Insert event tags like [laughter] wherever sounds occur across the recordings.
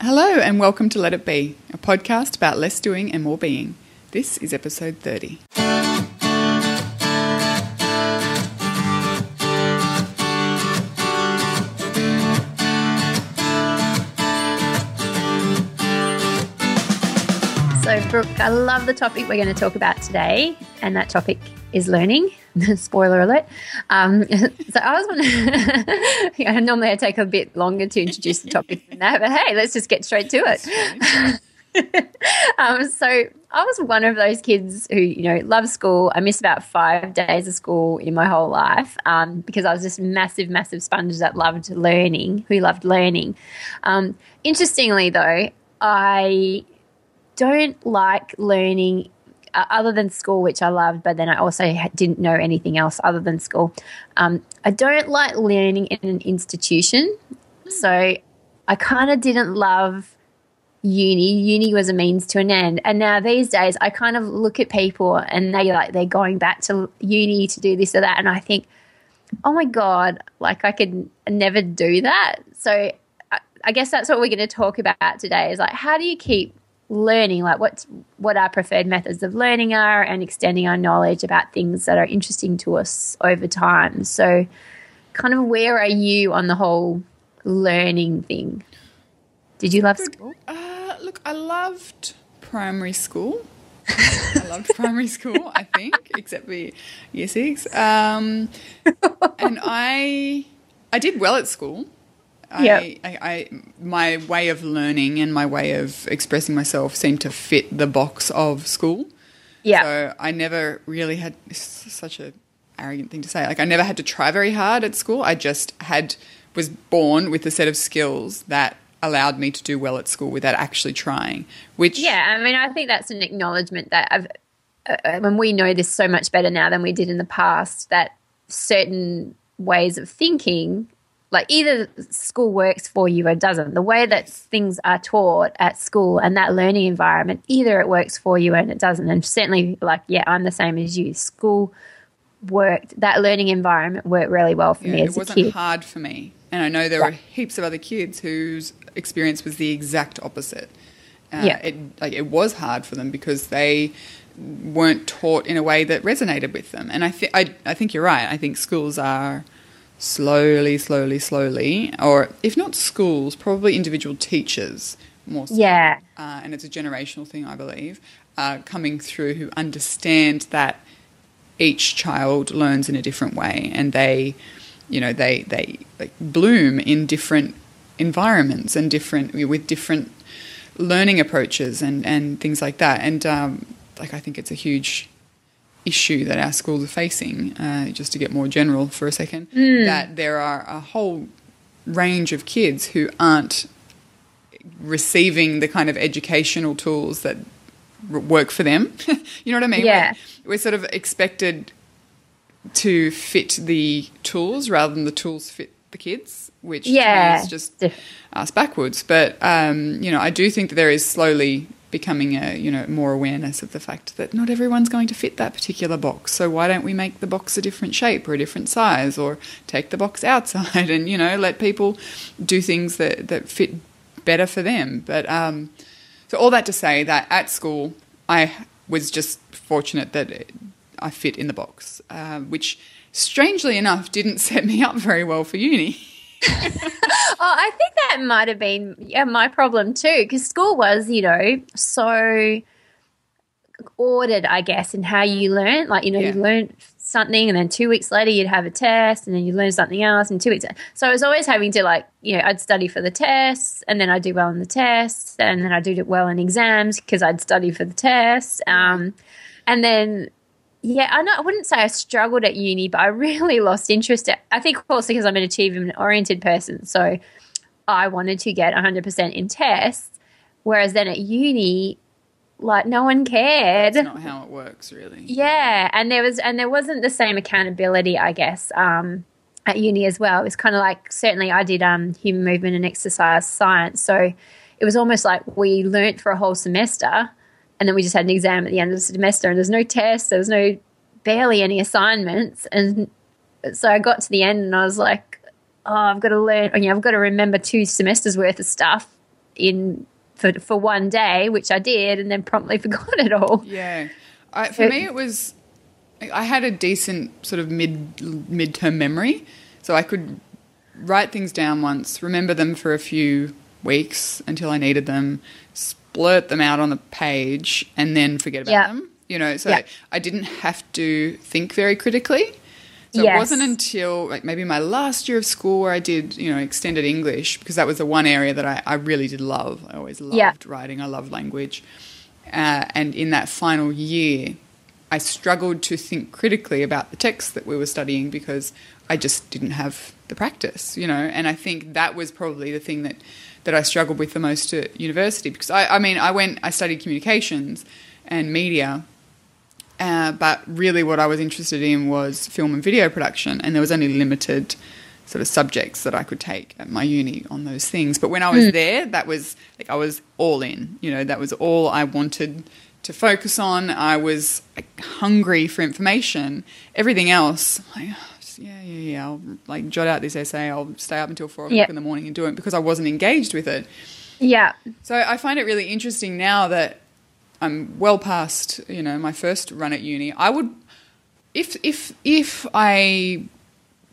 Hello, and welcome to Let It Be, a podcast about less doing and more being. This is episode 30. So, Brooke, I love the topic we're going to talk about today, and that topic is learning. [laughs] Spoiler alert. Um, [laughs] so, I was wondering, [laughs] normally I take a bit longer to introduce the topic than that, but hey, let's just get straight to it. um, so, I was one of those kids who, you know, loved school. I missed about five days of school in my whole life um, because I was this massive, massive sponge that loved learning, who loved learning. Um, interestingly, though, I don't like learning other than school, which I loved, but then I also didn't know anything else other than school. Um, I don't like learning in an institution. So I kind of didn't love uni. Uni was a means to an end. And now these days, I kind of look at people and they like they're going back to uni to do this or that, and I think, oh my god, like I could never do that. So I, I guess that's what we're going to talk about today. Is like how do you keep learning like what's what our preferred methods of learning are and extending our knowledge about things that are interesting to us over time so kind of where are you on the whole learning thing did you love school Uh, look, I loved primary school. I loved primary school, I think, except for year six. Um, and I, I did well at school. I, Yep. I, I, my way of learning and my way of expressing myself seemed to fit the box of school. yeah So I never really had such a arrogant thing to say. Like I never had to try very hard at school. I just had was born with a set of skills that allowed me to do well at school without actually trying. Which yeah i mean i think that's an acknowledgement that i've uh, when we know this so much better now than we did in the past that certain ways of thinking like either school works for you or it doesn't the way that things are taught at school and that learning environment either it works for you and it doesn't and certainly like yeah i'm the same as you school worked that learning environment worked really well for Yeah, me it as a wasn't kid hard for me. And I know there were heaps of other kids whose experience was the exact opposite. Uh, Yeah. It, like, it was hard for them because they weren't taught in a way that resonated with them. And I, th- I, I think you're right. I think schools are slowly, slowly, slowly, or if not schools, probably individual teachers more so yeah uh, and it's a generational thing, I believe, uh, coming through who understand that each child learns in a different way, and they, you know, they they like bloom in different environments and different with different learning approaches and and things like that. And um, like I think it's a huge issue that our schools are facing. Uh, just to get more general for a second, that there are a whole range of kids who aren't receiving the kind of educational tools that work for them. [laughs] you know what I mean? Yeah. We're, we're sort of expected to fit the tools rather than the tools fit the kids, which Yeah. is just us backwards. But um, you know, I do think that there is slowly becoming a you know more awareness of the fact that not everyone's going to fit that particular box. So why don't we make the box a different shape or a different size, or take the box outside [laughs] and you know let people do things that that fit better for them. But um, so all that to say that at school I was just fortunate that I fit in the box, uh, which strangely enough didn't [laughs] set me up very well for uni. [laughs] Oh, I think that might have been yeah, my problem too, because school was, you know, so ordered, I guess, in how you learn. Like, you know, Yeah. you learn something, and then two weeks later you'd have a test, and then you learn something else, and two weeks. So I was always having to like, you know, I'd study for the tests, and then I'd do well in the tests, and then I'd do well in exams because I'd study for the tests. Um, and then yeah, I, know, I wouldn't say I struggled at uni, but I really [laughs] lost interest. At, I think also because I'm an achievement oriented person. So I wanted to get 100% in tests. Whereas then at uni, like no one cared. That's not how it works, really. Yeah, and there was and there wasn't the same accountability, I guess, um, at uni as well. It was kind of like certainly I did um, human movement and exercise science, so it was almost like we learnt for a whole semester, and then we just had an exam at the end of the semester, and there's no tests, there was no barely any assignments, and so I got to the end, and I was like, oh, I've got to learn, you know, I've got to remember two semesters worth of stuff in for for one day, which I did, and then promptly [laughs] forgot it all. Yeah. I, for me, it was. I had a decent sort of mid midterm memory, so I could write things down once, remember them for a few weeks until I needed them, splurt them out on the page, and then forget about Yeah. them. You know, so Yeah. I didn't have to think very critically. So it wasn't until like maybe my last year of school where I did, you know, extended English because that was the one area that I, I really did love. I always loved Yeah. writing. I loved language. Uh, and in that final year, I struggled to think critically about the text that we were studying because I just didn't have the practice, you know. And I think that was probably the thing that, that I struggled with the most at university because I, I mean, I went, I studied communications and media, uh, but really what I was interested in was film and video production, and there was only limited sort of subjects that I could take at my uni on those things. But when I was there, that was like I was all in. You know, that was all I wanted to focus on. I was like, hungry for information. Everything else, like, yeah, yeah, yeah. I'll like jot out this essay. I'll stay up until four o'clock Yeah. in the morning and do it because I wasn't engaged with it. Yeah, So I find it really interesting now that I'm well past, you know, my first run at uni. I would, if if if I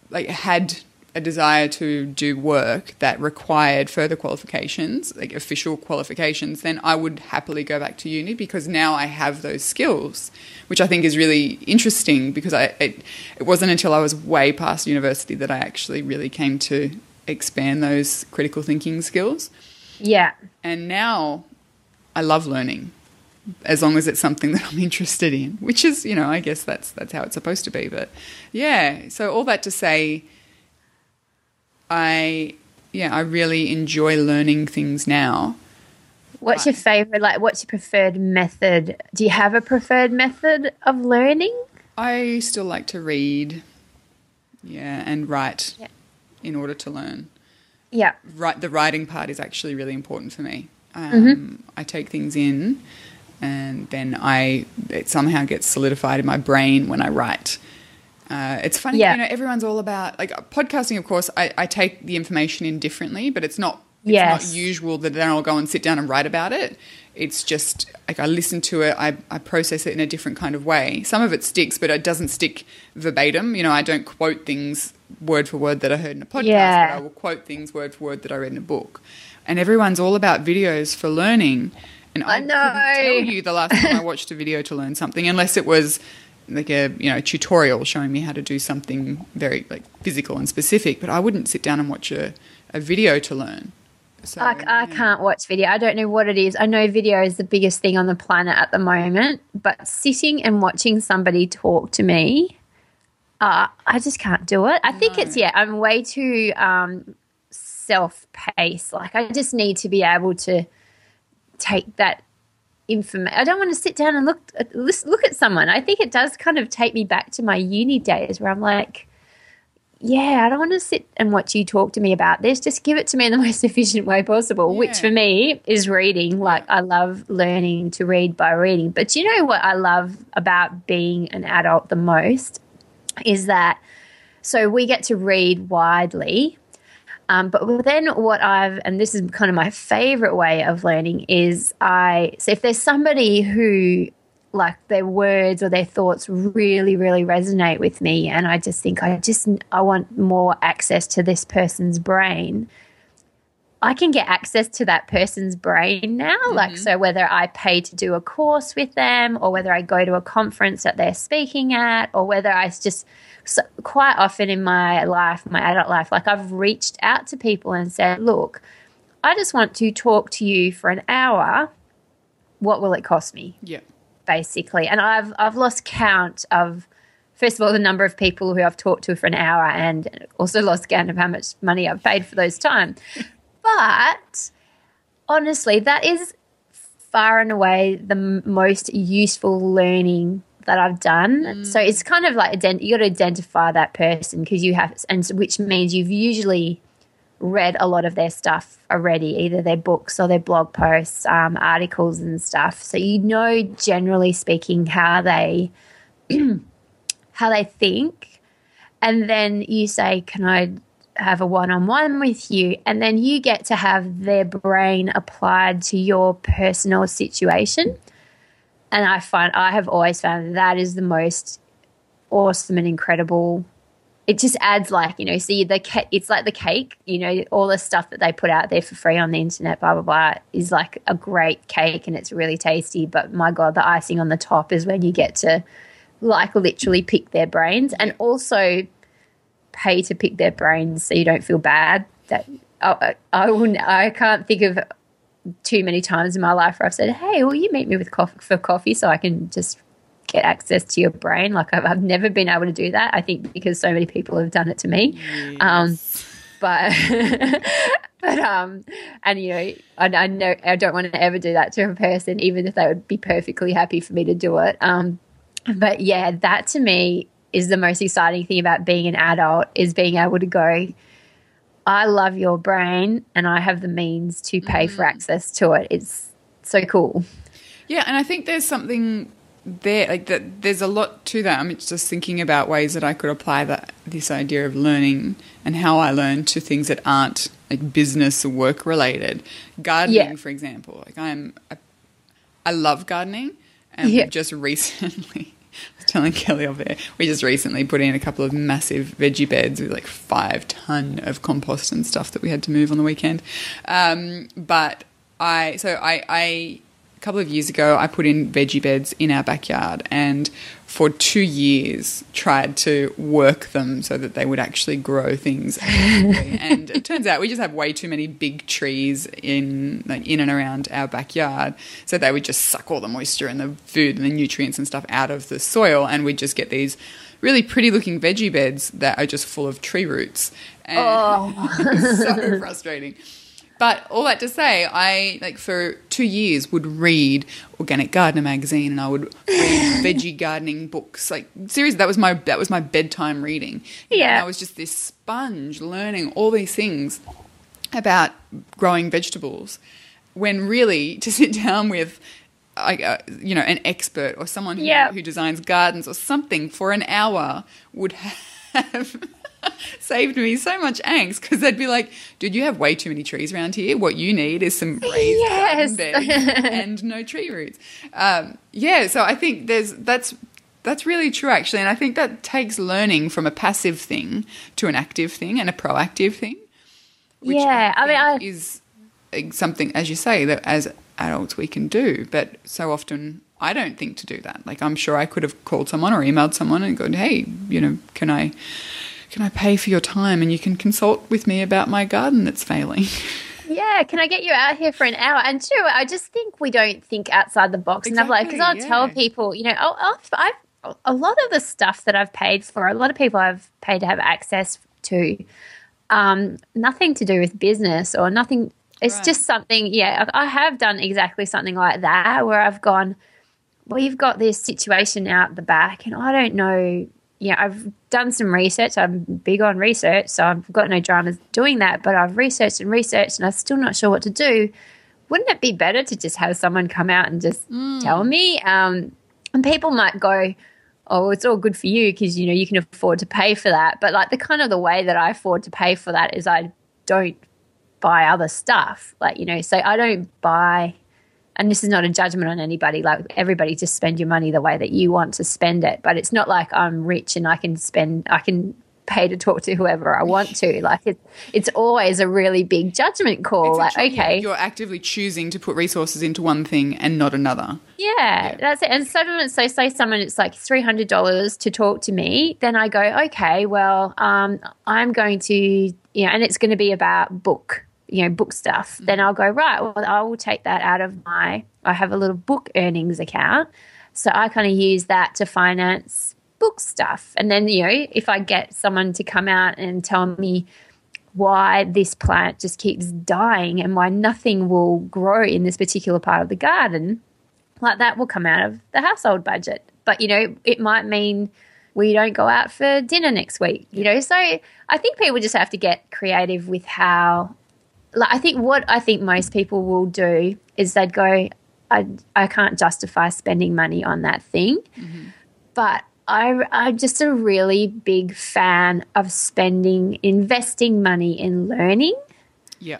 like had a desire to do work that required further qualifications, like official qualifications, then I would happily go back to uni because now I have those skills, which I think is really interesting because I it, it wasn't until I was way past university that I actually really came to expand those critical thinking skills. yeah, And now I love learning as long as it's something [laughs] that I'm interested in, which is, you know, I guess that's that's how it's supposed to be. But yeah, so all that to say I yeah, I really enjoy learning things now. What's your favorite? Like, what's your preferred method? Do you have a preferred method of learning? I still like to read, yeah, and write Yeah. in order to learn. Yeah, Write the writing part is actually really important for me. Um, Mm-hmm. I take things in, and then I it somehow gets solidified in my brain when I write. Uh, it's funny, Yeah. you know, everyone's all about like podcasting. Of course, I, I take the information in differently, but it's not. It's Yes. not usual that then I'll go and sit down and write about it. It's just like I listen to it, I, I process it in a different kind of way. Some of it sticks, but it doesn't stick verbatim. You know, I don't quote things word for word that I heard in a podcast, Yeah. but I will quote things word for word that I read in a book. And everyone's all about videos for learning. And I, I know. couldn't tell you the last time I [laughs] watched a video to learn something, unless it was like a you know tutorial showing me how to do something very like physical and specific. But I wouldn't sit down and watch a, a video to learn. So, I, I can't watch video. I don't know what it is. I know video is the biggest thing on the planet at the moment, but sitting and watching somebody talk to me, uh, I just can't do it. I think it's, yeah, I'm way too um, self paced. Like, I just need to be able to take that information. I don't want to sit down and look, uh, at- look at someone. I think it does kind of take me back to my uni days where I'm like, yeah, I don't want to sit and watch you talk to me about this. Just give it to me in the [laughs] most efficient way possible, which for me is reading. Like, I love learning to read by reading. But you know what I love about being an adult the most is that so we get to read widely. Um, but then what I've, and this is kind of my favorite way of learning, is I, so if there's somebody who, like their words or their thoughts really, really resonate with me, and I just think I just, I want more access to this person's brain. I can get access to that person's brain now. Like, mm-hmm. so whether I pay to do a course with them, or whether I go to a conference that they're speaking at, or whether I just, so quite often in my life, my adult life, like I've reached out to people and said, look, I just want to talk to you for an hour. What will it cost me? Yeah. basically. And I've I've lost count of first of all the number of people who I've talked to for an hour, and also lost count of how much money I've paid for those time. [laughs] but honestly, that is far and away the m- most useful learning that I've done. So it's kind of like ident- you got to identify that person because you have, and which means you've usually read a lot of their stuff already, either their books or their blog posts, um, articles and stuff. So you know, generally speaking, how they [clears throat] how they think, and then you say, "Can I have a one on one with you, and then you get to have their brain applied to your personal situation. And I find I have always found that is the most awesome and incredible. It just adds like you know see the ca- it's like the cake you know all the stuff that they put out there for free on the internet blah blah blah is like a great cake and it's really tasty. But my god the icing on the top is when you get to like literally pick their brains. And also pay to pick their brains so you don't feel bad that I, I will I can't think of too many times in my life where I've said hey will you meet me with coffee for coffee so I can just get access to your brain. Like I've, I've never been able to do that. I think because so many people have done it to me. Yes. Um, but [laughs] but um and you know I, I, know I don't want to ever do that to a person even if they would be perfectly happy for me to do it um but yeah that to me is the most exciting thing about being an adult is being able to go I love your brain and I have the means to pay mm. for access to it it's so cool yeah and I think there's something there like that there's a lot to that i'm just thinking about ways that i could apply that this idea of learning and how i learn to things that aren't like business or work related gardening yeah. for example like i'm I, I love gardening and yeah. just [laughs] recently [laughs] I was telling Kelly over there, we just recently put in a couple of massive veggie beds with like five ton of compost and stuff that we had to move on the weekend. Um, but I, so I, I couple of years ago, I put in veggie beds in our backyard and for two years tried to work them so that they would actually grow things. [laughs] and it turns out we just have way too many big trees in like in and around our backyard, so they would just suck all the moisture and the food and the nutrients and stuff out of the soil, and we'd just get these really pretty looking veggie beds that are just full of tree roots. And oh. [laughs] so frustrating. But all that to say, I like for two years would read Organic Gardener magazine, and I would [laughs] read veggie gardening books. Like seriously, that was my that was my bedtime reading. Yeah, and I was just this sponge learning all these things about growing vegetables. When really [laughs] to sit down with I, uh, you know, an expert or someone who, who designs gardens or something for an hour would [laughs] have [laughs] saved me so much angst because they'd be like, dude, you have way too many trees around here. What you need is some raised yes. [laughs] beds and no tree roots. Um, yeah, so I think there's that's that's really true actually, and I think that takes learning from a passive thing to an active thing and a proactive thing. yeah, I, I mean, I, is something as you say that as adults we can do, but so often I don't think to do that. Like I'm sure I could have called someone or emailed someone and gone, "Hey, you know, can I can I pay for your time and you can consult with me about my garden that's failing? [laughs] Yeah, can I get you out here for an hour? And two, I just think we don't think outside the box exactly, enough. Like, because I'll yeah. tell people, you know, I've, I've, a lot of the stuff that I've paid for, a lot of people I've paid to have access to, um, nothing to do with business or nothing. It's right. just something, yeah, I have done exactly something like that where I've gone, we've got this situation out the back and I don't know yeah, I've done some research. I'm big on research, so I've got no dramas doing that. But I've researched and researched, and I'm still not sure what to do. Wouldn't it be better to just have someone come out and just mm. tell me? Um, and people might go, "Oh, it's all good for you because you know you can afford to pay for that." But like the kind of the way that I afford to pay for that is I don't buy other stuff. Like you know, so I don't buy and this is not a judgment on anybody like everybody just spend your money the way that you want to spend it but it's not like i'm rich and i can spend i can pay to talk to whoever i want to. [laughs] Like it, it's always a really big judgment call it's like okay. you're actively choosing to put resources into one thing and not another. Yeah, yeah. that's it. And someone so say someone it's like $300 to talk to me then i go okay well um, i'm going to you know and it's going to be about book you know book stuff then mm-hmm. i'll go right well i will take that out of my i have a little book earnings account. So i kind of use that to finance book stuff. And then you know if i get someone to come out and tell me why this plant just keeps dying and why nothing will grow in this particular part of the garden like that will come out of the household budget. But you know it might mean we don't go out for dinner next week you know? So i think people just have to get creative with how like, I think what I think most people will do is they'd go, I, I can't justify spending money on that thing. Mm-hmm. But I, I'm just a really big fan of spending, investing money in learning Yeah.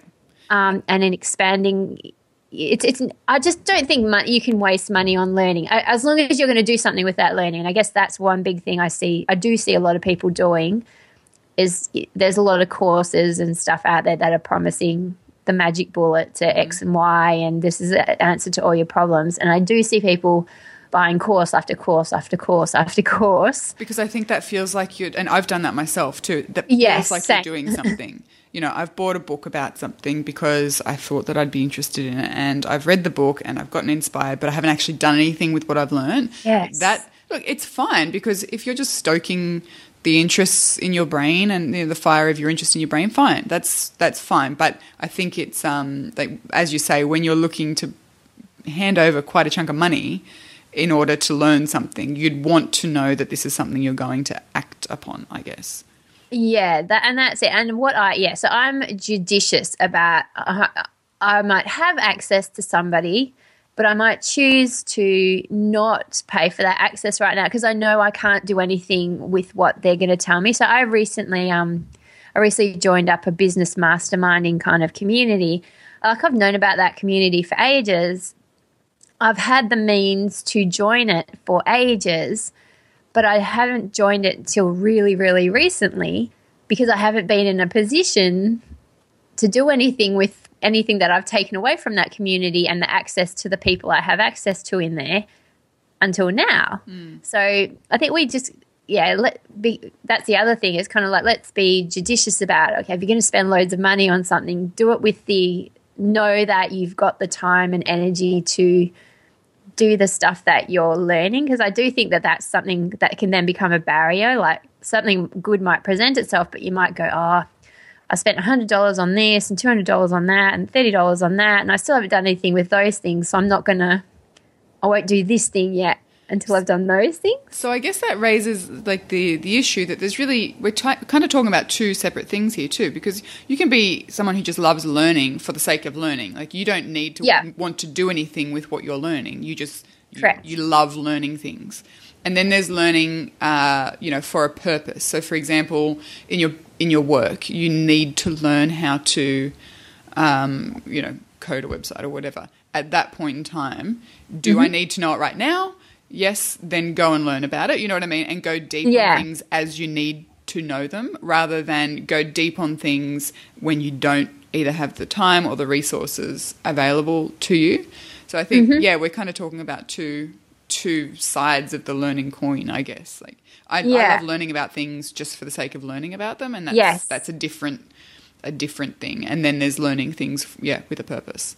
um, and in expanding. It's, it's. I just don't think mon- you can waste money on learning A- as long as you're going to do something with that learning. And I guess that's one big thing I see. I do see a lot of people doing is there's a lot of courses and stuff out there that are promising the magic bullet to mm. X and Y, and this is an answer to all your problems. And I do see people buying course after course after course after [laughs] course. Because I think that feels like you're, and I've done that myself too. That Yes, feels like same. you're doing [laughs] something. you know, I've bought a book about something because I thought that I'd be interested in it, and I've read the book and I've gotten inspired, but I haven't actually done anything with what I've learned. Yes. That look, it's fine because if you're just stoking the interests in your brain and you know, the fire of your interest in your brain, fine. That's that's fine. But I think it's um like as you say, when you're looking to hand over quite a chunk of money in order to learn something, you'd want to know that this is something you're going to act upon, I guess. Yeah, that and that's it. And what I yeah, so I'm judicious about. Uh, I might have access to somebody, but I might choose to not pay for that access right now because I know I can't do anything with what they're going to tell me. So I recently um I recently joined up a business masterminding kind of community. Like I've known about that community for ages. I've had the means to join it for ages but I haven't joined it till really, really recently because I haven't been in a position to do anything with anything that I've taken away from that community and the access to the people I have access to in there until now. Mm. So I think we just yeah, let be that's the other thing is kind of like let's be judicious about it. okay, if you're going to spend loads of money on something, do it with the know that you've got the time and energy to do the stuff that you're learning because I do think that that's something that can then become a barrier. Like something good might present itself, but you might go, oh, I spent $100 on this and $200 on that and $30 on that, and I still haven't done anything with those things. So I'm not going to, I won't do this thing yet until I've done those things. So I guess that raises like the the issue that there's really we're ti kind of talking about two separate things here too because you can be someone who just loves learning for the sake of learning. Like you don't need to Yeah. want to do anything with what you're learning. You just you, Correct. you love learning things. And then there's learning, uh, you know, for a purpose. So, for example, in your in your work, you need to learn how to, um, you know, code a website or whatever. At that point in time, do Mm-hmm. I need to know it right now? Yes, then go and learn about it. You know what I mean? And go deep Yeah. on things as you need to know them, rather than go deep on things when you don't either have the time or the resources available to you. So I think, Mm-hmm. yeah, we're kind of talking about two two sides of the learning coin, I guess. Like I, I love learning about things just for the sake of learning about them, and that's Yes. that's a different a different thing. And then there's learning things, yeah, with a purpose.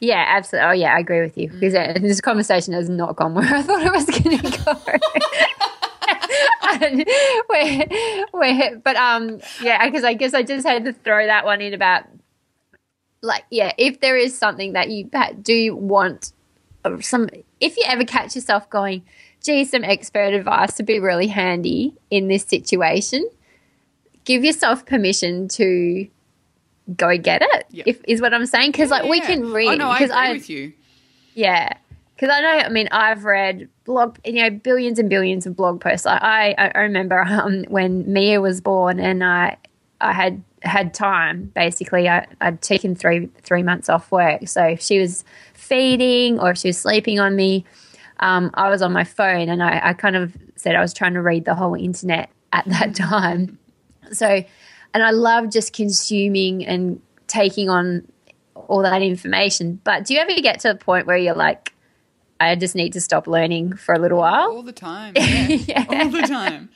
Yeah, absolutely. Oh, yeah, I agree with you because uh, this conversation has not gone where I thought it was going to go. [laughs] And we're, we're, but um, yeah, because I guess I just had to throw that one in about like, yeah, if there is something that you do want some, if you ever catch yourself going, gee, some expert advice would be really handy in this situation, give yourself permission to go get it. Yeah. If is what I'm saying, because like we Yeah. can read. Oh no, I agree with you. yeah. Because I know, I mean, I've read blog, you know, billions and billions of blog posts. Like I, I remember um, when Mia was born, and I, I had had time. Basically, I, I'd taken three three months off work, so if she was feeding or if she was sleeping on me, um, I was on my phone, and I, I kind of said I was trying to read the whole internet at that time. So, and I love just consuming and taking on all that information. But do you ever get to a point where you're like, I just need to stop learning for a little while? All the time. Yeah. [laughs] Yeah. All the time.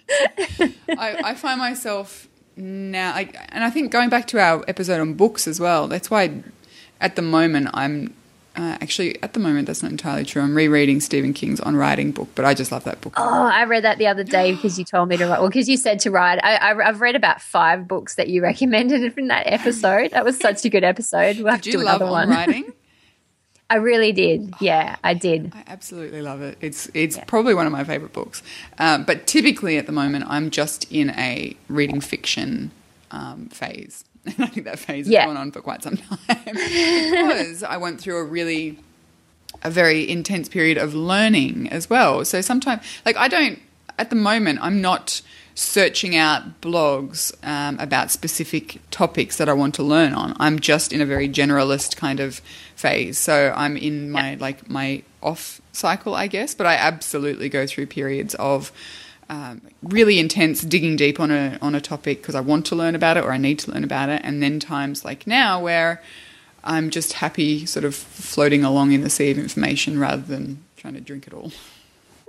I, I find myself now, like, and I think going back to our episode on books as well, that's why at the moment I'm uh, actually, at the moment, that's not entirely true. I'm rereading Stephen King's On Writing book, but I just love that book. Oh, I read that the other day [gasps] because you told me to write. Well, because you said to write. I, I, I've read about five books that you [laughs] recommended from that episode. That was such a good episode. We'll have Do to do love another On one. [laughs] Writing? I really did. Yeah, I did. I absolutely love it. It's it's probably one of my favorite books. Um, but typically at the moment, I'm just in a reading fiction um, phase. And [laughs] I think that phase Yeah. has gone on for quite some [laughs] time because I went through a really a very intense period of learning as well. So sometimes, like I don't. at the moment, I'm not searching out blogs um, about specific topics that I want to learn on. I'm just in a very generalist kind of phase. So I'm in my like my off cycle, I guess. But I absolutely go through periods of um, really intense digging deep on a on a topic because I want to learn about it or I need to learn about it, and then times like now where I'm just happy, sort of floating along in the sea of information rather than trying to drink it all.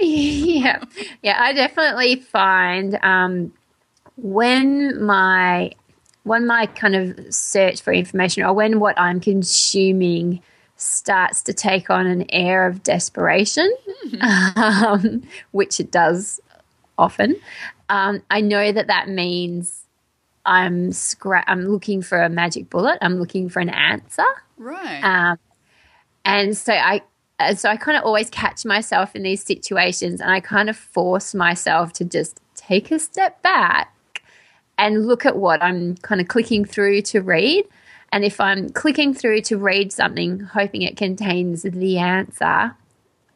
[laughs] Yeah, yeah, I definitely find um, when my when my kind of search for information or when what I'm consuming starts to take on an air of desperation, mm-hmm. [laughs] um, which it does often, um, I know that that means I'm scra- I'm looking for a magic bullet. I'm looking for an answer. Right. Um, and so I Uh, so I kind of always catch myself in these situations, and I kind of force myself to just take a step back and look at what I'm kind of clicking through to read. And if I'm clicking through to read something, hoping it contains the answer,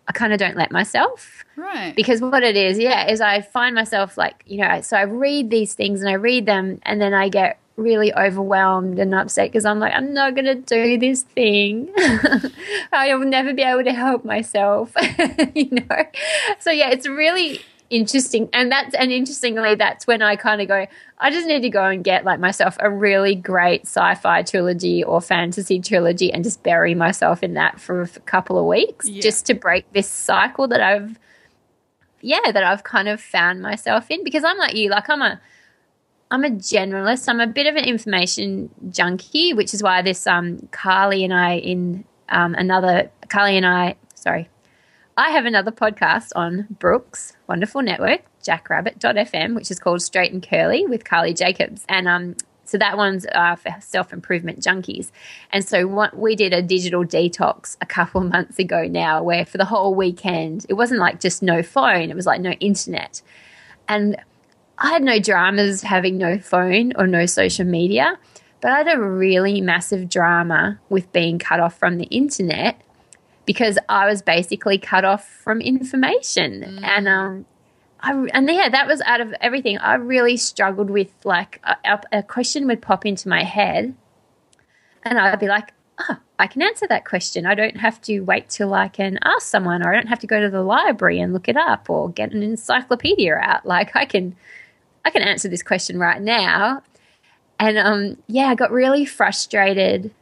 I kind of don't let myself. Right. Because what it is, yeah, is I find myself like, you know, so I read these things and I read them and then I get really overwhelmed and upset because I'm like, I'm not going to do this thing. [laughs] I'll never be able to help myself, [laughs] you know? So, yeah, it's really interesting and that's and interestingly that's when i kind of go i just need to go and get like myself a really great sci-fi trilogy or fantasy trilogy and just bury myself in that for a couple of weeks yeah. just to break this cycle that i've yeah that i've kind of found myself in because i'm like you like i'm a i'm a generalist i'm a bit of an information junkie which is why this um carly and i in um another carly and i sorry I have another podcast on Brooke's wonderful network, jackrabbit.fm, which is called Straight and Curly with Carly Jacobs. And um, so that one's uh, for self improvement junkies. And so what, we did a digital detox a couple of [laughs] months ago now, where for the whole weekend, it wasn't like just no phone, it was like no internet. And I had no dramas having no phone or no social media, but I had a really massive drama with being cut off from the internet because I was basically cut off from information. Mm. And um, I, and yeah, that was out of everything. I really struggled with like a, a, question would pop into my head, and I'd be like, "Oh, I can answer that question. I don't have to wait till I can ask someone, or I don't have to go to the library and look it up, or get an encyclopedia out. Like I can, I can answer this question right now." And um, yeah, I got really frustrated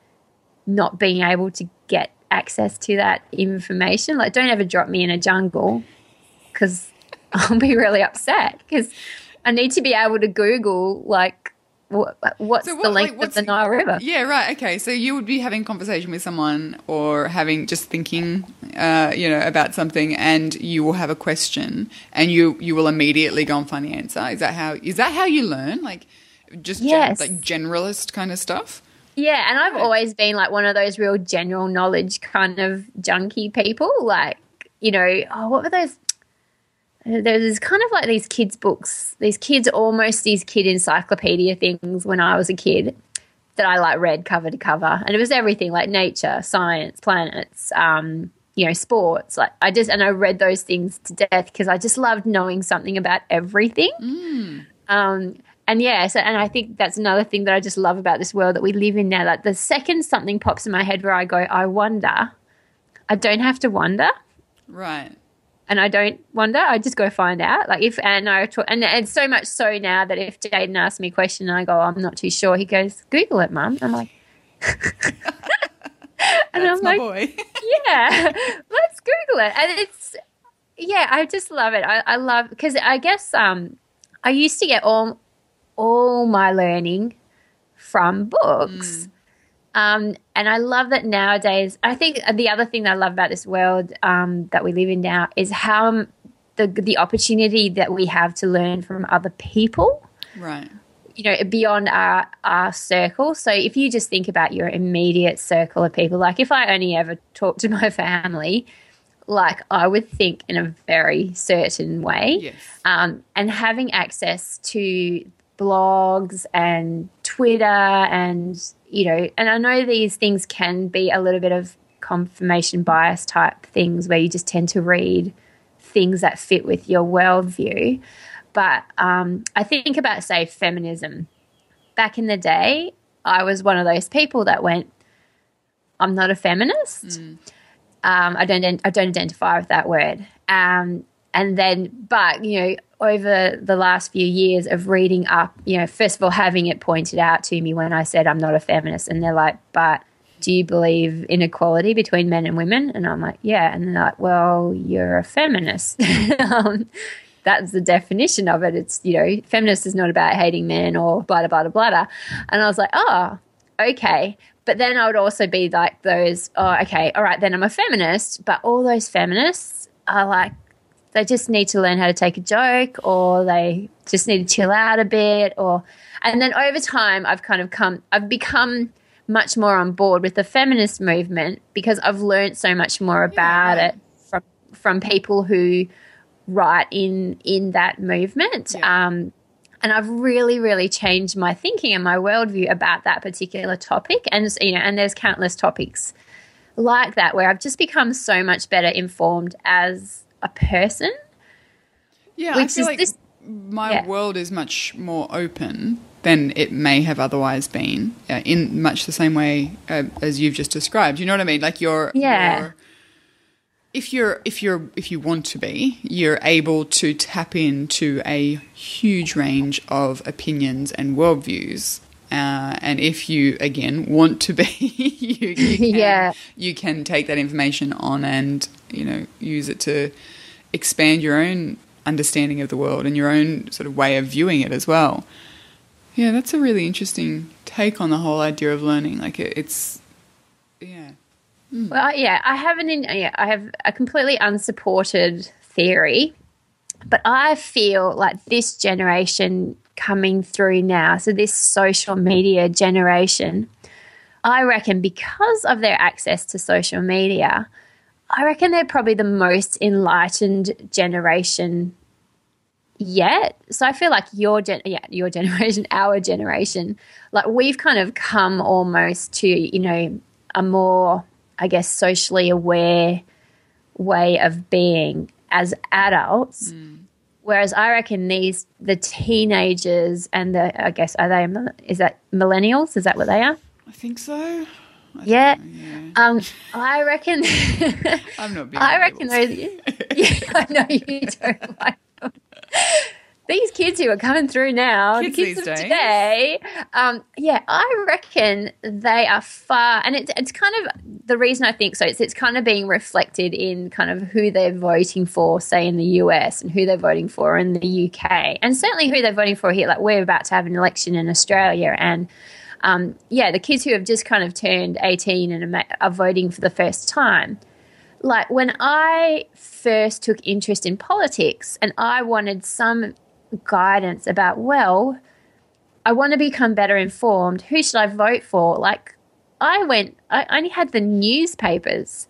not being able to get access to that information. Like, don't ever drop me in a jungle because [laughs] I'll be really upset because I need to be able to Google, like, what's so what, the length like, what's, of the Nile River? Yeah, right. Okay, so you would be having conversation with someone or having just thinking, uh, you know, about something, and you will have a question, and you you will immediately go and find the answer. Is that how is that how you learn? Like, just yes. gen, like generalist kind of stuff. Yeah, and I've always been like one of those real general knowledge kind of junky people. Like, you know, oh, what were those? There's kind of like these kids' books, these kids, almost these kid encyclopedia things when I was a kid that I like read cover to cover. And it was everything like nature, science, planets, um, you know, sports. Like I just, and I read those things to death because I just loved knowing something about everything. Mm. Um, and yeah, so and I think that's another thing that I just love about this world that we live in now. Like the second something pops in my head where I go, I wonder, I don't have to wonder. Right. And I don't wonder. I just go find out. Like if and I talk, and it's so much so now that if Jaden asks me a question and I go, I'm not too sure, he goes, Google it, mum. I'm like [laughs] And That's I'm like, boy. [laughs] yeah, let's Google it. And it's yeah, I just love it. I, I love because I guess um I used to get all all my learning from books. Mm. Um, and I love that nowadays. I think the other thing that I love about this world um, that we live in now is how the the opportunity that we have to learn from other people. Right. You know, beyond our our circle. So if you just think about your immediate circle of people, like if I only ever talk to [laughs] my family, like I would think in a very certain way. Yes. Um, and having access to blogs and Twitter and you know, and I know these things can be a little bit of confirmation bias type things where you just tend to read things that fit with your worldview. But um, I think about, say, feminism. Back in the day, I was one of those people that went, I'm not a feminist. Mm. Um, I don't I don't identify with that word. Um, and then, but you know, over the last few years of reading up, you know, first of all, having it pointed out to me when I said I'm not a feminist, and they're like, but do you believe in equality between men and women? And I'm like, yeah. And they're like, well, you're a feminist. [laughs] um, that's the definition of it. It's, you know, feminist is not about hating men or blah, blah, blah, blah. And I was like, oh, okay. But then I would also be like those, oh, okay, all right, then I'm a feminist. But all those feminists are like, they just need to learn how to take a joke or they just need to chill out a bit or and then over time I've kind of come I've become much more on board with the feminist movement because I've learned so much more about yeah. it from from people who write in in that movement. Yeah. Um, and I've really, really changed my thinking and my worldview about that particular topic. And you know, and there's countless topics like that where I've just become so much better informed as a person. Yeah, I feel like this, my yeah. world is much more open than it may have otherwise been, uh, in much the same way uh, as you've just described. You know what I mean? Like you're, yeah. You're, if you're if you're if you want to be, you're able to tap into a huge range of opinions and worldviews. Uh, and if you again want to be, [laughs] you, you [laughs] can, yeah, you can take that information on and you know use it to expand your own understanding of the world and your own sort of way of viewing it as well. Yeah, that's a really interesting take on the whole idea of learning. Like it, it's, yeah. Mm. Well, yeah, I have an, yeah, I have a completely unsupported theory, but I feel like this generation coming through now, so this social media generation, I reckon because of their access to social media, I reckon they're probably the most enlightened generation yet. So I feel like your gen- yeah, your [laughs] generation, our generation, like we've kind of come almost to, you know, a more I guess socially aware way of being as adults. Mm. Whereas I reckon these the teenagers and the I guess are they is that millennials? Is that what they are? I think so. Yeah. yeah. Um, I reckon. [laughs] I'm not. I reckon those. [laughs] Yeah, I know you don't [laughs] like them. These kids who are coming through now, kids the kids of days. today, um, yeah, I reckon they are far, and it's it's kind of the reason I think so. It's it's kind of being reflected in kind of who they're voting for, say in the US, and who they're voting for in the UK, and certainly who they're voting for here. Like we're about to have an election in Australia, and um, yeah, the kids who have just kind of turned 18 and are voting for the first time. Like when I first took interest in politics and I wanted some guidance about, well, I want to become better informed. Who should I vote for? Like, I went, I only had the newspapers.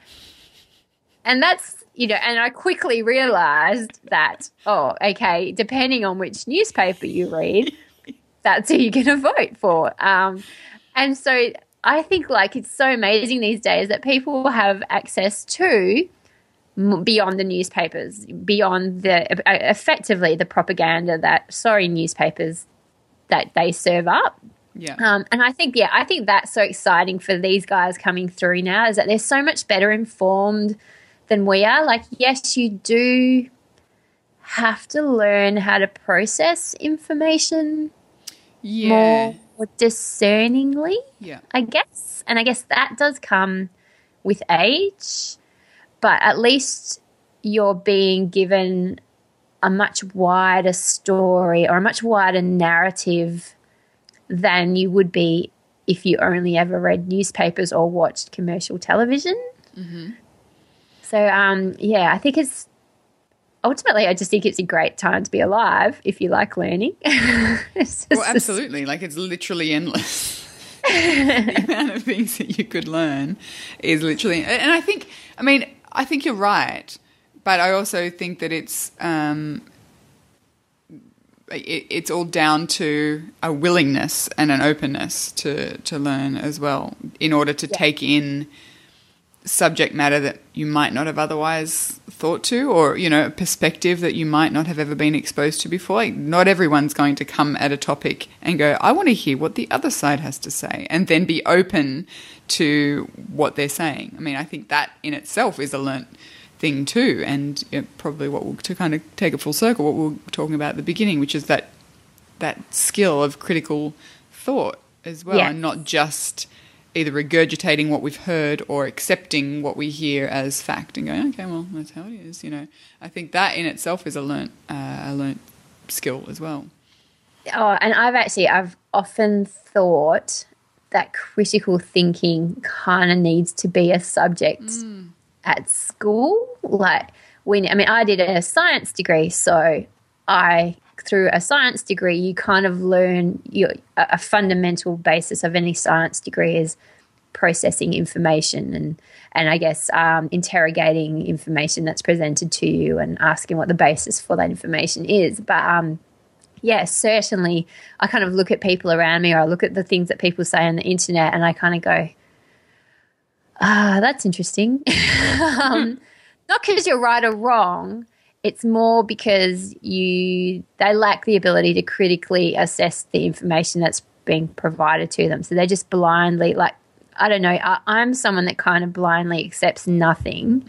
And that's, you know, and I quickly realized that, oh, okay, depending on which newspaper you read, that's [laughs] who you're going to vote for. Um, and so I think like it's so amazing these days that people have access to beyond the newspapers, beyond the effectively the propaganda that sorry newspapers that they serve up. Yeah. Um, and I think yeah, I think that's so exciting for these guys coming through now is that they're so much better informed than we are. Like yes, you do have to learn how to process information yeah. more discerningly. Yeah. I guess. And I guess that does come with age, but at least you're being given a much wider story or a much wider narrative than you would be if you only ever read newspapers or watched commercial television. Mm-hmm. So, um, yeah, I think it's ultimately, I just think it's a great time to be alive if you like learning. [laughs] well, absolutely. Like it's literally endless. [laughs] the amount of things that you could learn is literally, and I think, I mean, I think you're right, but I also think that it's, um, it, it's all down to a willingness and an openness to to learn as well, in order to yeah. take in subject matter that you might not have otherwise thought to or you know a perspective that you might not have ever been exposed to before like not everyone's going to come at a topic and go i want to hear what the other side has to say and then be open to what they're saying i mean i think that in itself is a learnt thing too and you know, probably what we'll to kind of take a full circle what we're talking about at the beginning which is that that skill of critical thought as well Yes. and not just either regurgitating what we've heard or accepting what we hear as fact and going, okay, well, that's how it is. You know, I think that in itself is a learnt, uh, a learnt skill as well. Oh, and I've actually I've often thought that critical thinking kind of needs to be a subject at school. Like when I mean I did a science degree, so I through a science degree you kind of learn your a fundamental basis of any science degree is processing information and and I guess um, interrogating information that's presented to you and asking what the basis for that information is. But um, yeah, certainly I kind of look at people around me or I look at the things that people say on the internet and I kind of go, ah, that's interesting. [laughs] um, [laughs] not because you're right or wrong. It's more because you they lack the ability to critically assess the information that's being provided to them. So they just blindly like I don't know. I, I'm someone that kind of blindly accepts nothing.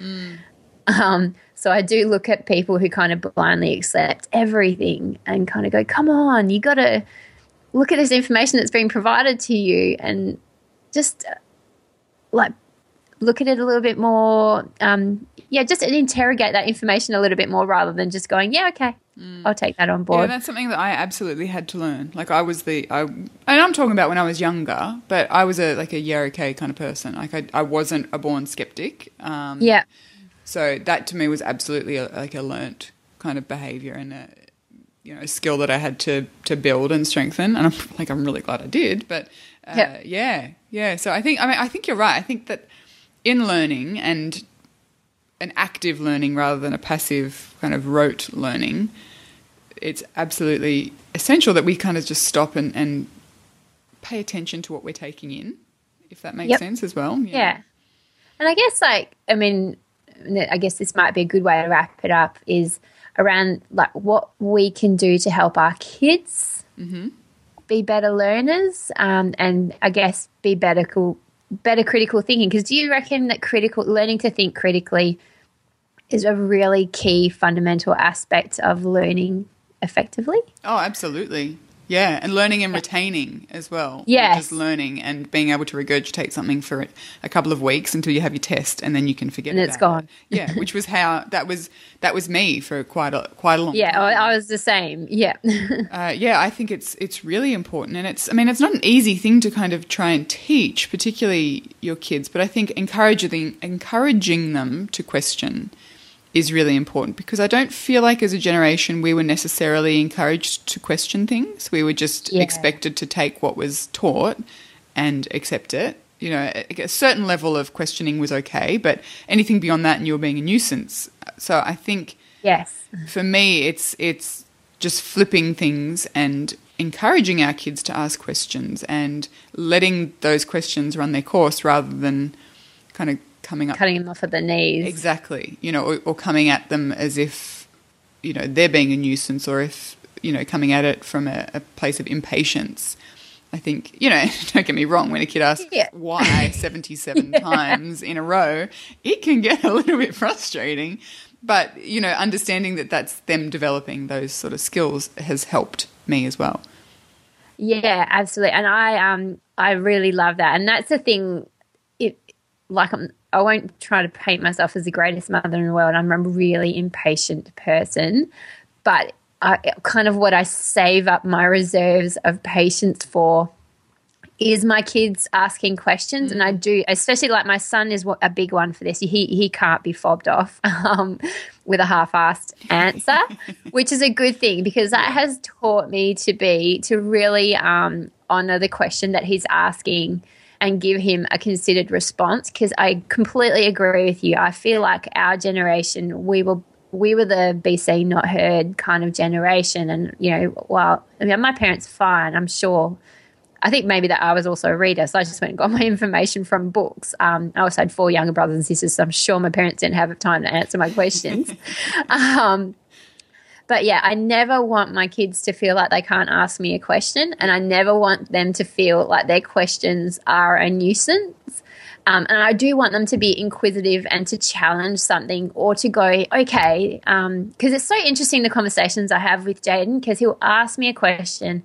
Um, so I do look at people who kind of blindly accept everything and kind of go, come on, you got to look at this information that's being provided to you and just uh, like look at it a little bit more. Um, yeah, just interrogate that information a little bit more rather than just going, yeah, okay, I'll take that on board. Yeah, that's something that I absolutely had to learn. Like I was the, I, and I'm talking about when I was younger, but I was a like a yeah okay kind of person. Like I, I wasn't a born skeptic. Um, yeah. So that to me was absolutely a, like a learnt kind of behavior and a you know a skill that I had to to build and strengthen. And I'm like I'm really glad I did. But uh, Yeah. yeah, yeah. So I think I mean I think you're right. I think that in learning and an active learning rather than a passive kind of rote learning, it's absolutely essential that we kind of just stop and, and pay attention to what we're taking in, if that makes Yep. sense as well. Yeah. And I guess, like, I mean, I guess this might be a good way to wrap it up is around like what we can do to help our kids be better learners um, and I guess be better, better critical thinking. Because do you reckon that critical learning to think critically is a really key fundamental aspect of learning effectively? Oh, absolutely. Yeah, and learning and retaining as well. Yes. Just learning and being able to regurgitate something for a couple of weeks until you have your test, and then you can forget. And it's gone. It. Yeah, which was how that was. That was me for quite a quite a long. Yeah, I, time. I was the same. Yeah. [laughs] Uh, yeah, I think it's it's really important, and it's I mean it's not an easy thing to kind of try and teach, particularly your kids. But I think encouraging encouraging them to question is really important because I don't feel like as a generation we were necessarily encouraged to question things. We were just Yeah. expected to take what was taught and accept it. You know, a a certain level of questioning was okay, but anything beyond that, and you were being a nuisance. So I think yes. for me it's it's just flipping things and encouraging our kids to ask questions and letting those questions run their course rather than kind of coming up Cutting them off at the knees. exactly you know or, or coming at them as if you know they're being a nuisance or if you know coming at it from a, a place of impatience I think, you know, [laughs] don't get me wrong, when a kid asks Yeah. why [laughs] 77 times in a row, it can get a little bit frustrating. But, you know, understanding that that's them developing those sort of skills has helped me as well. Yeah, absolutely. And I um I really love that. And that's the thing it like I'm I won't try to paint myself as the greatest mother in the world. I'm a really impatient person, but I kind of what I save up my reserves of patience for is my kids asking questions. And I do especially like my son is a big one for this. He he can't be fobbed off [laughs] um, with a half-assed answer [laughs] which is a good thing because that has taught me to be to really um, honor the question that he's asking and give him a considered response because I completely agree with you I feel like our generation we were we were the be seen not heard kind of generation and you know well I mean my parents fine I'm sure I think maybe that I was also a reader, so I just went and got [laughs] my information from books. Um, I also had four younger brothers and sisters, so I'm sure my parents didn't have time to answer my questions. [laughs] um, but yeah, I never want my kids to feel like they can't ask me a question, and I never want them to feel like their questions are a nuisance. Um, and I do want them to be inquisitive and to challenge something or to go, okay, because um, it's so interesting the conversations I have with Jaden because he'll ask me a question.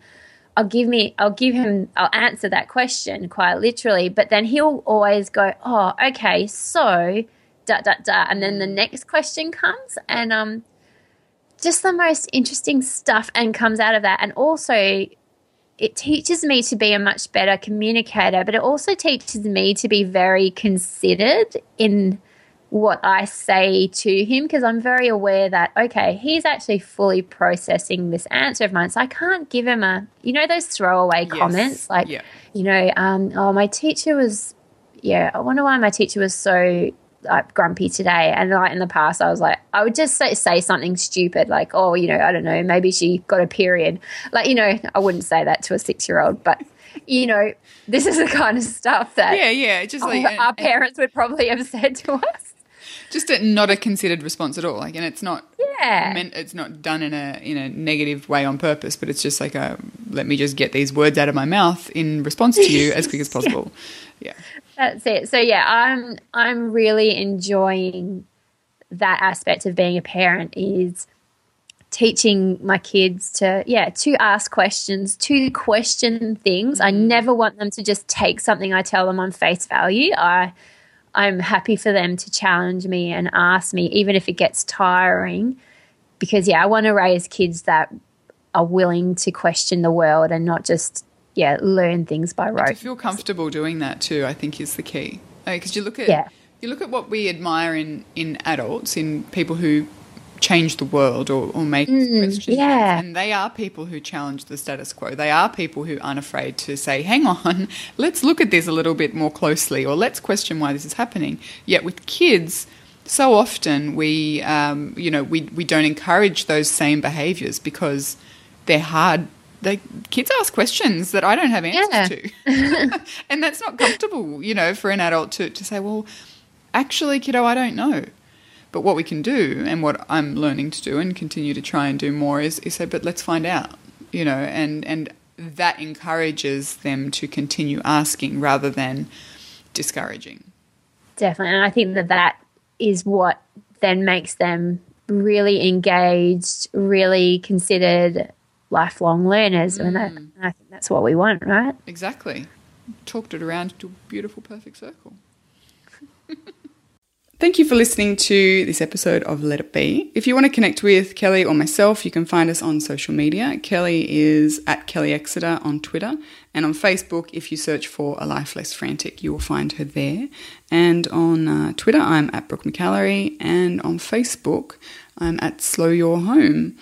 I'll give me, I'll give him, I'll answer that question quite literally, but then he'll always go, oh, okay, so, da da da, and then the next question comes, and um, just the most interesting stuff and comes out of that, and also it teaches me to be a much better communicator, but it also teaches me to be very considered in what I say to him because I'm very aware that, okay, he's actually fully processing this answer of mine. So I can't give him a, you know, those throwaway yes. comments like, yeah. you know, um, oh, my teacher was, yeah, I wonder why my teacher was so like grumpy today. And like in the past i was like i would just say, say something stupid like oh you know i don't know maybe she got a period. Like you know i wouldn't say that to a six year old but you know this is the kind of stuff that yeah yeah just like our, our parents would probably have said to us. Just a, not a considered response at all like and it's not yeah. meant it's not done in a in a negative way on purpose but it's just like a let me just get these words out of my mouth in response to you as quick as [laughs] possible. Yeah. yeah. That's it. So yeah, I'm I'm really enjoying that aspect of being a parent is teaching my kids to yeah to ask questions to question things i mm-hmm. never want them to just take something i tell them on face value i i'm happy for them to challenge me and ask me even if it gets tiring because yeah i want to raise kids that are willing to question the world and not just yeah, learn things by rote. to feel comfortable doing that too, I think is the key. Because you look at yeah. you look at what we admire in in adults, in people who change the world or, or make mm, questions. Yeah. And they are people who challenge the status quo. They are people who aren't afraid to say, hang on, [laughs] let's look at this a little bit more closely or let's question why this is happening. Yet with kids, so often we, um, you know, we, we don't encourage those same behaviours because they're hard they kids ask questions that I don't have answers yeah. to. [laughs] and that's not comfortable, you know, for an adult to, to say, well, actually, kiddo, I don't know. But what we can do, and what I'm learning to do and continue to try and do more, is, is say, but let's find out, you know, and, and that encourages them to continue asking rather than discouraging. Definitely. And I think that that is what then makes them really engaged, really considered, lifelong learners, mm. and, that, and I think that's what we want, right? Exactly. Talked it around to a beautiful, perfect circle. [laughs] Thank you for listening to this episode of Let It Be. If you want to connect with Kelly or myself, you can find us on social media. Kelly is at Kelly Exeter on Twitter, and on Facebook, if you search for A Life Less Frantic, you will find her there. And on uh, Twitter, I'm at Brooke McAlary, and on Facebook, I'm at Slow Your Home.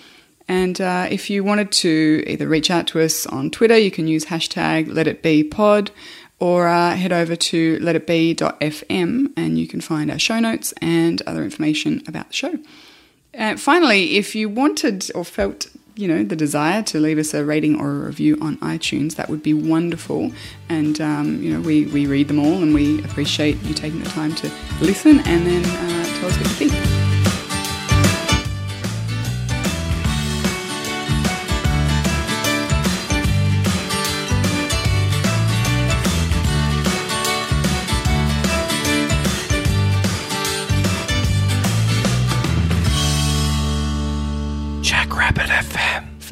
And uh, if you wanted to either reach out to us on Twitter, you can use hashtag Let It Be Pod or uh, head over to letitbe.fm and you can find our show notes and other information about the show. And finally, if you wanted or felt you know the desire to leave us a rating or a review on iTunes, that would be wonderful. And um, you know we, we read them all and we appreciate you taking the time to listen and then uh, tell us what you think.